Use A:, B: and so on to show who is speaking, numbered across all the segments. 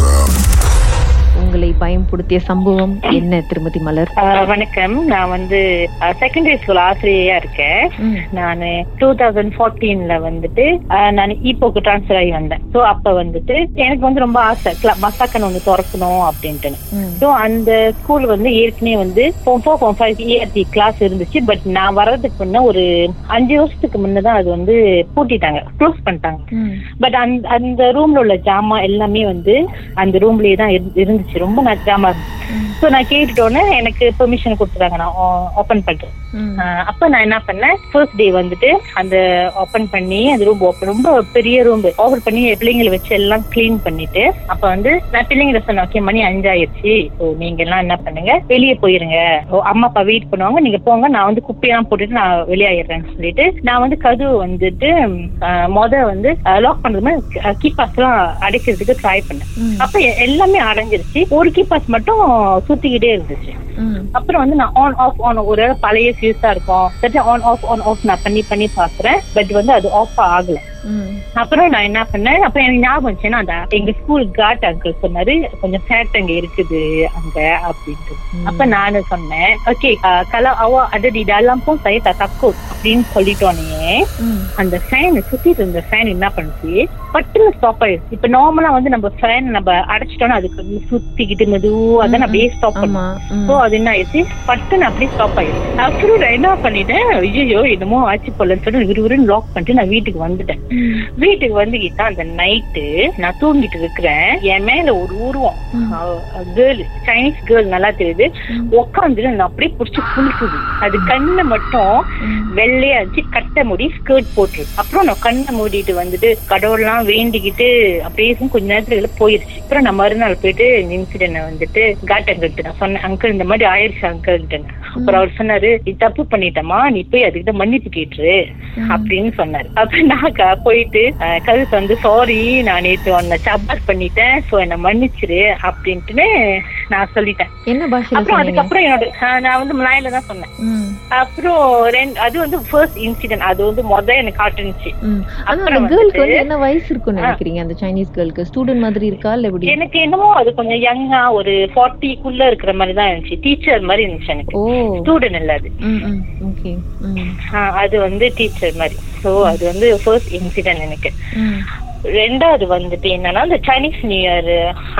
A: up.
B: உங்களை பயம்படுத்திய சம்பவம் என்ன திருமதி மலர்?
C: வணக்கம். நான் வந்து செகண்டரி ஸ்கூல் ஆசிரியையா இருக்கேன். நான் டூ தௌசண்ட் ஃபோர்டீன்ல வந்துட்டு நான் ஈப்போக்கு ட்ரான்ஸ்ஃபர் ஆகி வந்தேன். ஸோ அப்ப வந்துட்டு எனக்கு வந்து ரொம்ப ஆசை. மசாக்கன் ஒன்று திறக்கணும் அப்படின்ட்டு. ஸோ அந்த ஸ்கூல் வந்து ஏற்கனவே வந்து four four four five ERT class இருந்துச்சு. பட் நான் வர்றதுக்கு முன்ன ஒரு அஞ்சு வருஷத்துக்கு முன்ன தான் அது வந்து பூட்டிட்டாங்க. க்ளோஸ் பண்ணிட்டாங்க. பட் அந்த அந்த ரூம்ல உள்ள ஜாமான் எல்லாமே வந்து அந்த ரூம்லயே தான் இருந்து- இருந்துச்சு. ரொம்ப நச்சாம இருந்துச்சு. ஸோ நான் கேட்டுட்டோன்னே எனக்கு பெர்மிஷன் கொடுத்துட்டாங்க. நான் ஓப்பன் பண்றேன். அப்ப நான் என்ன பண்ணேன்? ஃபர்ஸ்ட் டே வந்துட்டு அந்த ஓப்பன் பண்ணி அந்த ரூம் ஓப்பன் ரொம்ப பெரிய ரூம் ஓப்பன் பண்ணி பிள்ளைங்களை வச்சு எல்லாம் க்ளீன் பண்ணிட்டு அப்ப வந்து நான் பிள்ளைங்களை சொன்னேன் ஓகே மணி அஞ்சாயிருச்சு. ஸோ நீங்க எல்லாம் என்ன பண்ணுங்க? வெளியே போயிருங்க. அம்மா அப்பா வெயிட் பண்ணுவாங்க. நீங்க போங்க. நான் வந்து குப்பையெல்லாம் போட்டுட்டு நான் வெளியாயிடுறேன்னு சொல்லிட்டு நான் வந்து கதவு வந்துட்டு மொத வந்து லாக் பண்றது மாதிரி கீபாஸ் எல்லாம் அடைக்கிறதுக்கு ட்ரை பண்ணேன். அப்ப எல்லாமே அடைஞ்சிருச்சு. ஒரு கீபாஸ் மட்டும் சுத்திக்கிட்டே இருந்துச்சு. அப்புறம் வந்து நான் ஆன் ஆஃப் ஆன் ஒரு பழைய ஃபியூஸா இருக்கும். சரி ஆன் ஆஃப் ஆன் ஆஃப் நான் பண்ணி பண்ணி பாக்குறேன் பட் வந்து அது ஆஃப் ஆகல. அப்புறம் நான் என்ன பண்ணேன்? அப்ப எனக்கு ஞாபகம் வந்துச்சுன்னா அந்த எங்க ஸ்கூல் காட் அங்கிள் சொன்னாரு கொஞ்சம் ஃபேட் அங்க இருக்குது அங்க அப்படின்ட்டு. அப்ப நானு சொன்னேன் okay di dalam pun saya tak takut அப்படின்னு சொல்லிட்டோனே
B: ம்.
C: அந்த ஃபேன் சுத்தி இருந்த ஃபேன் என்ன பண்ணுச்சு பட்டுன்னு ஸ்டாப் ஆயிடுச்சு இப்ப நார்மலா வந்து நம்ம ஃபேன் நம்ம அடைச்சிட்டோம்னா அதுக்கு சுத்திக்கிட்டு மெதுவா தான் அப்படியே ஸ்டாப் பண்ணும்
B: ஆமா ம்.
C: சோ அது என்ன ஆயிடுச்சு பட்டுன்னு அப்படியே ஸ்டாப் ஆயிடுச்சு அப்புறம் நான் என்ன பண்ணிட்டேன் ஐயோ என்னமோ ஆச்சு போலன்னு சொல்லி விறுவிறுன்னு லாக் பண்ணிட்டு நான் வீட்டுக்கு வந்துட்டேன். வீட்டுக்கு வந்துகிட்டா அந்த நைட்டு நான் தூங்கிட்டு இருக்கிறேன் என் மேல ஒரு உருவம். கேர்ள் சைனீஸ் கேர்ள் நல்லா தெரியுது. உட்காந்துட்டு நான் அப்படியே புடிச்சு குளிக்குது அது கண்ணை மட்டும். வெள்ளையா வச்சு கட்ட முடி ஸ்கர்ட் போட்டு. அப்புறம் நான் கண்ணை மூடிட்டு வந்துட்டு கடவுள்லாம் வேண்டிக்கிட்டு அப்படியே கொஞ்ச நேரத்துல போயிருச்சு. அப்புறம் நான் மறுநாள் போயிட்டு இன்சிடென்ட் வந்துட்டு காட் அங்கிட்ட நான் சொன்னேன். அங்கிள் இந்த மாதிரி ஆயிடுச்சு அங்கிள்கிட்ட அப்புறம் அவர் சொன்னாரு நீ தப்பு பண்ணிட்டமா நீ போய் அதுக்கிட்ட மன்னிப்பு கேட்டுரு. அப்படின்னு சொன்னாரு. அப்ப நான் க- போயிட்டு கழுத்து வந்து சாரி நான் நேத்து உன்னை சப்பாஸ் பண்ணிட்டேன். சோ என்ன மன்னிச்சிரு. அப்படின்ட்டுன்னு நான் சொல்லிட்டேன்.
B: என்ன பாஷையில
C: அப்புறம் அதுக்கப்புறம் என்னோட நான் வந்து மலாயில தான் சொன்னேன். அப்புறம் ரெண்டு அது வந்து ஃபர்ஸ்ட் இன்சிடென்ட் அது வந்து முத எனக்கு காட்டுனுச்சு
B: அந்த
C: அப்புறம்
B: கேர்ளுக்கு வந்து என்ன வயசு இருக்கும்னு நினைக்கிறீங்க? அந்த சைனீஸ் கேர்ளுக்கு ஸ்டூடெண்ட் மாதிரி இருக்கா இல்ல எப்படி?
C: எனக்கு என்னமோ அது கொஞ்சம் யங்கா ஒரு ஃபார்ட்டிக்குள்ள இருக்கிற மாதிரி தான் இருந்துச்சு. டீச்சர் மாதிரி இருந்துச்சு எனக்கு. ஸ்டூடெண்ட் இல்ல அது.
B: ஓகே
C: அது வந்து டீச்சர் மாதிரி. சோ அது வந்து ஃபர்ஸ்ட் இன்சிடென்ட் எனக்கு. ரெண்டாவது வந்துட்டு என்னன்னா இந்த சைனீஸ் நியூ இயர்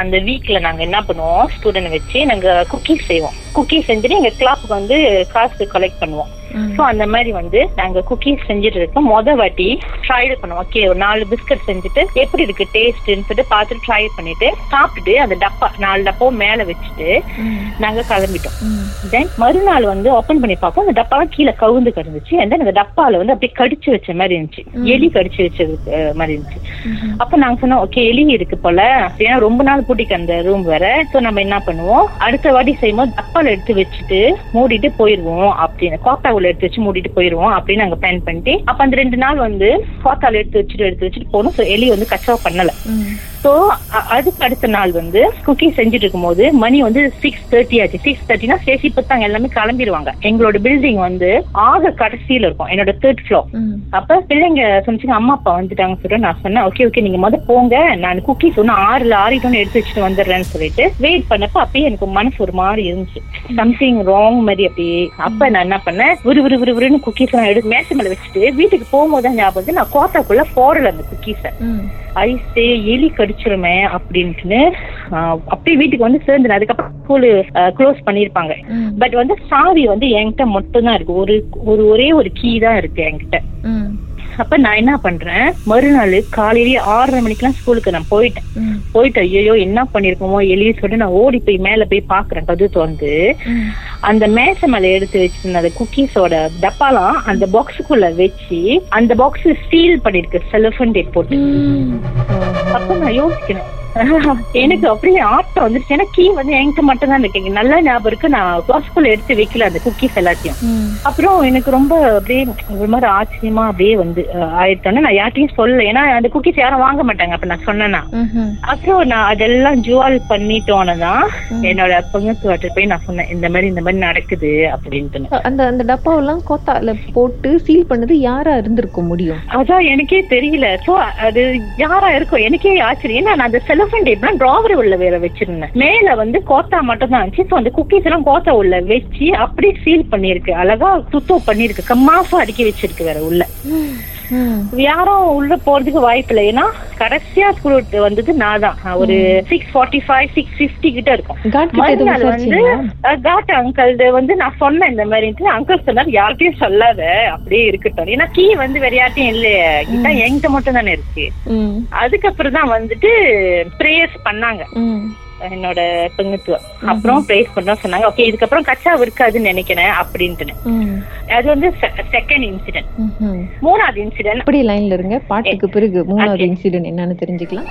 C: அந்த வீக்ல நாங்க என்ன பண்ணுவோம்? ஸ்டூடெண்ட் வச்சு நாங்க குக்கீஸ் செய்வோம். குக்கீஸ் செஞ்சுட்டு எங்க கிளாஸ்க்கு வந்து காசு கலெக்ட் பண்ணுவோம். சோ அந்த மாதிரி வந்து நாங்க குக்கீஸ் செஞ்சுட்டு இருக்கோம். மொத வாட்டி ட்ரை பண்ணுவோம். ஓகே ஒரு நாலு பிஸ்கட் செஞ்சுட்டு எப்படி இருக்கு டேஸ்ட்னு சொல்லிட்டு பார்த்துட்டு ட்ரை பண்ணிட்டு சாப்பிட்டுட்டு அந்த டப்பா நாலு டப்பாவும் மேல வச்சுட்டு. நாங்க கிளம்பிட்டோம். தென் மறுநாள் வந்து ஓபன் பண்ணி பார்ப்போம். அந்த டப்பா கீழே கவுந்து கிடந்துச்சு. Then அந்த டப்பால வந்து அப்படியே கடிச்சு வச்ச மாதிரி இருந்துச்சு. எலி கடிச்சு வச்சது மாதிரி இருந்துச்சு. அப்ப நாங்க சொன்னோம் ஓகே எலி இருக்கு போல. ஏன்னா ரொம்ப நாள் பூட்டிக்கு அந்த ரூம் வேற. சோ நம்ம என்ன பண்ணுவோம்? அடுத்த வாட்டி செய்யும்போது டப்பால எடுத்து வச்சுட்டு மூடிட்டு போயிடுவோம் அப்படின்னு. கோட்டாவுல எடுத்து வச்சு மூடிட்டு போயிடுவோம் அப்படின்னு நாங்க பிளான் பண்ணிட்டு அப்ப அந்த ரெண்டு நாள் வந்து கோட்டால எடுத்து வச்சுட்டு எடுத்து வச்சுட்டு போனோம் சோ எலி வந்து கச்சவா பண்ணல. சோ அதுக்கு அடுத்த நாள் வந்து குக்கி செஞ்சுட்டு இருக்கும்போது மணி வந்து சிக்ஸ் தேர்ட்டி ஆச்சு. சிக்ஸ் தேர்ட்டினா சேசி பத்தாங்க எல்லாமே கிளம்பிடுவாங்க எங்களோட பில்டிங் வந்து ஆக கடைசியில இருக்கும். என்னோட தேர்ட் ஃப்ளோர். அப்ப பிள்ளைங்க சொன்னிச்சுங்க அம்மா அப்பா வந்துட்டாங்க சொல்லிட்டு நான் சொன்னேன் ஓகே ஓகே நீங்க முத போங்க. நான் குக்கி சொன்ன ஆறுல ஆறிட்டோன்னு எடுத்து வச்சுட்டு வந்துடுறேன்னு சொல்லிட்டு வெயிட் பண்ணப்ப அப்பயே எனக்கு மனசு ஒரு மாதிரி இருந்துச்சு. சம்திங் ராங் மாதிரி அப்படியே. அப்ப நான் என்ன பண்ணேன் விறு விறு விறு விறுன்னு குக்கீஸ் எல்லாம் எடுத்து மேசை மேல வச்சுட்டு வீட்டுக்கு போகும்போது தான் ஞாபகம் நான் கோட்டாக்குள்ள போடல அந்த குக்கீஸை
B: ம்.
C: ஐஸே எலி கடிச்சிருமே அப்படின்ட்டுன்னு ஆஹ், அப்படியே வீட்டுக்கு வந்து சேர்ந்து அதுக்கப்புறம் ஸ்கூலு க்ளோஸ் பண்ணிருப்பாங்க
B: ம்.
C: பட் வந்து சாவி வந்து என்கிட்ட மட்டும் தான் இருக்கு. ஒரு ஒரு ஒரே ஒரு கீ தான் இருக்கு என்கிட்ட. அப்ப நான் என்ன பண்றேன்? மறுநாள் காலையிலேயே ஆறரை மணிக்கெல்லாம் ஸ்கூலுக்கு நான் போயிட்டேன். போயிட்டு ஐயோ என்ன பண்ணிருக்கோமோ எலிய சொல்லிட்டு நான் ஓடி போய் மேல போய் பாக்குறேன் கது திறந்து.
B: ம்.
C: அந்த மேசை மேல எடுத்து வச்சிருந்த அந்த குக்கீஸோட டப்பாலாம் அந்த பாக்ஸுக்குள்ள வச்சு அந்த பாக்ஸ் சீல் பண்ணிருக்கு செலஃபன் டேட் போட்டு.
B: ம்.
C: அப்ப நான் யோசிக்கிறேன் எனக்கு அப்படியே ஆட்டம் வந்துருச்சு. ஏன்னா கீ வந்து என்கிட்ட மட்டும் தான் இருக்கு நல்லா ஞாபகம் இருக்கு. நான் பாக்ஸ்குள்ள எடுத்து வைக்கல அந்த குக்கீஸ் எல்லாத்தையும். அப்புறம் எனக்கு ரொம்ப அப்படியே ஒரு மாதிரி ஆச்சரியமா அப்படியே வந்து ஆயிட்டோன்னு நான் யார்ட்டையும் சொல்லல. ஏன்னா அந்த குக்கீஸ் யாரும் வாங்க மாட்டாங்க. அப்ப நான் சொன்னேன்னா. அப்புறம் நான் அதெல்லாம் ஜுவால் பண்ணிட்டோன்னதான் என்னோட பங்கத்து போய் நான் சொன்னேன் இந்த மாதிரி இந்த மாதிரி நடக்குது அப்படின்ட்டு
B: அந்த அந்த டப்பாவெல்லாம் கோத்தால போட்டு சீல் பண்ணது யாரா இருந்திருக்க முடியும்?
C: அதான் எனக்கே தெரியல. சோ அது யாரா இருக்கும் எனக்கே ஆச்சரியம். ஏன்னா நான் அந்த செலவு செலோஃபன் டேப்லாம் டிராவர் உள்ள வேற வச்சிருந்தேன். மேல வந்து கோத்தா மட்டும் தான் இருந்துச்சு. ஸோ அந்த குக்கீஸ் எல்லாம் கோத்தா உள்ள வச்சு அப்படியே சீல் பண்ணிருக்கு அழகா சுத்தம் பண்ணிருக்கு கம்மாசம் அடுக்கி வச்சிருக்கு வேற உள்ள. யாரும் உள்ள போறதுக்கு வாய்ப்பு இல்லை. ஏன்னா கடைசியா ஸ்கூல் வந்தது நான் தான். ஒரு six forty five six fifty கிட்ட இருக்கும்.
B: கிட்ட
C: மறுநாள் வந்து காட் அங்கிள் வந்து நான் சொன்னேன் இந்த மாதிரி அங்கிள் சொன்னார் யார்கிட்டயும் சொல்லாத. அப்படியே இருக்கட்டும். ஏன்னா கீ வந்து வேற யார்ட்டையும் இல்லையே. இதான் என்கிட்ட மட்டும் தானே இருக்கு. அதுக்கப்புறம் தான் வந்துட்டு ப்ரேயர்ஸ் பண்ணாங்க. என்னோட பெண்ணுத்துவம் அப்புறம் ப்ரேஸ் பண்ண சொன்னாங்க. ஓகே இதுக்கப்புறம் கச்சா இருக்காதுன்னு நினைக்கிறேன் அப்படின்ட்டு. அது வந்து செகண்ட் இன்சிடென்ட். மூணாவது இன்சிடென்ட்
B: அப்படியே லைன்ல இருங்க. பாட்டுக்கு பிறகு மூணாவது இன்சிடென்ட் என்னன்னு தெரிஞ்சுக்கலாம்.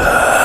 A: Uh...